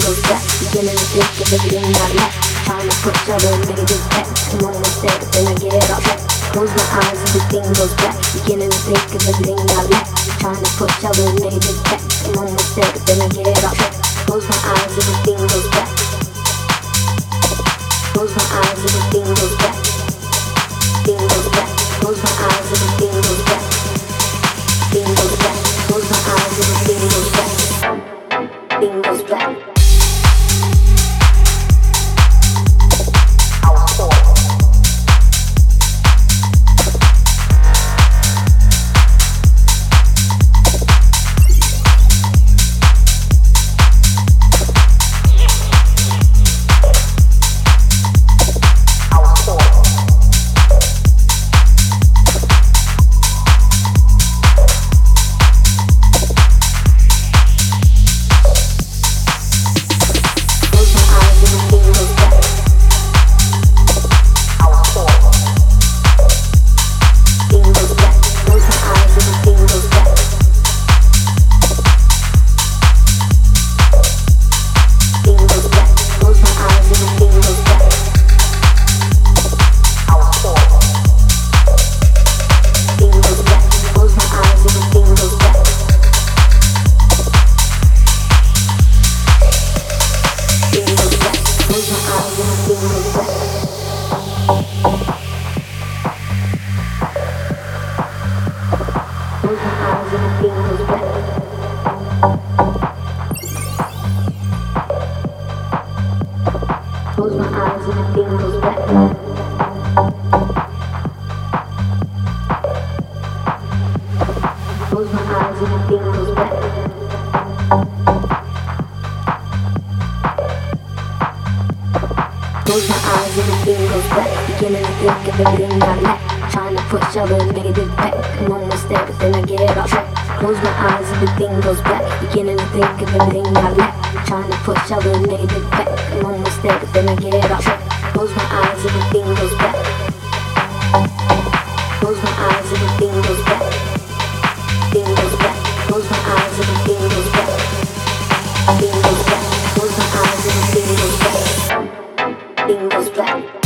goes back. Beginning to think of everything I lack. Trying to push all the negative back. Come on, one step, then I get off. Close my eyes, everything goes back. Beginning to think of everything I lack. Trying to push all the negative back. Come on, one step, then I get off track. Close my eyes, my eyes, everything goes back. Beginning to think of everything I lack push all the negative back. I'm on one step, but then I get off track. Close my eyes, everything goes black. Beginning to think of everything I lack. Trying to push all the negative back. I'm on one step, but then I get off track. Close my eyes, everything goes back. Close my eyes, everything goes back. Everything goes back. Close my eyes, everything goes back. Everything goes back. Close my eyes, everything goes back. Everything goes black.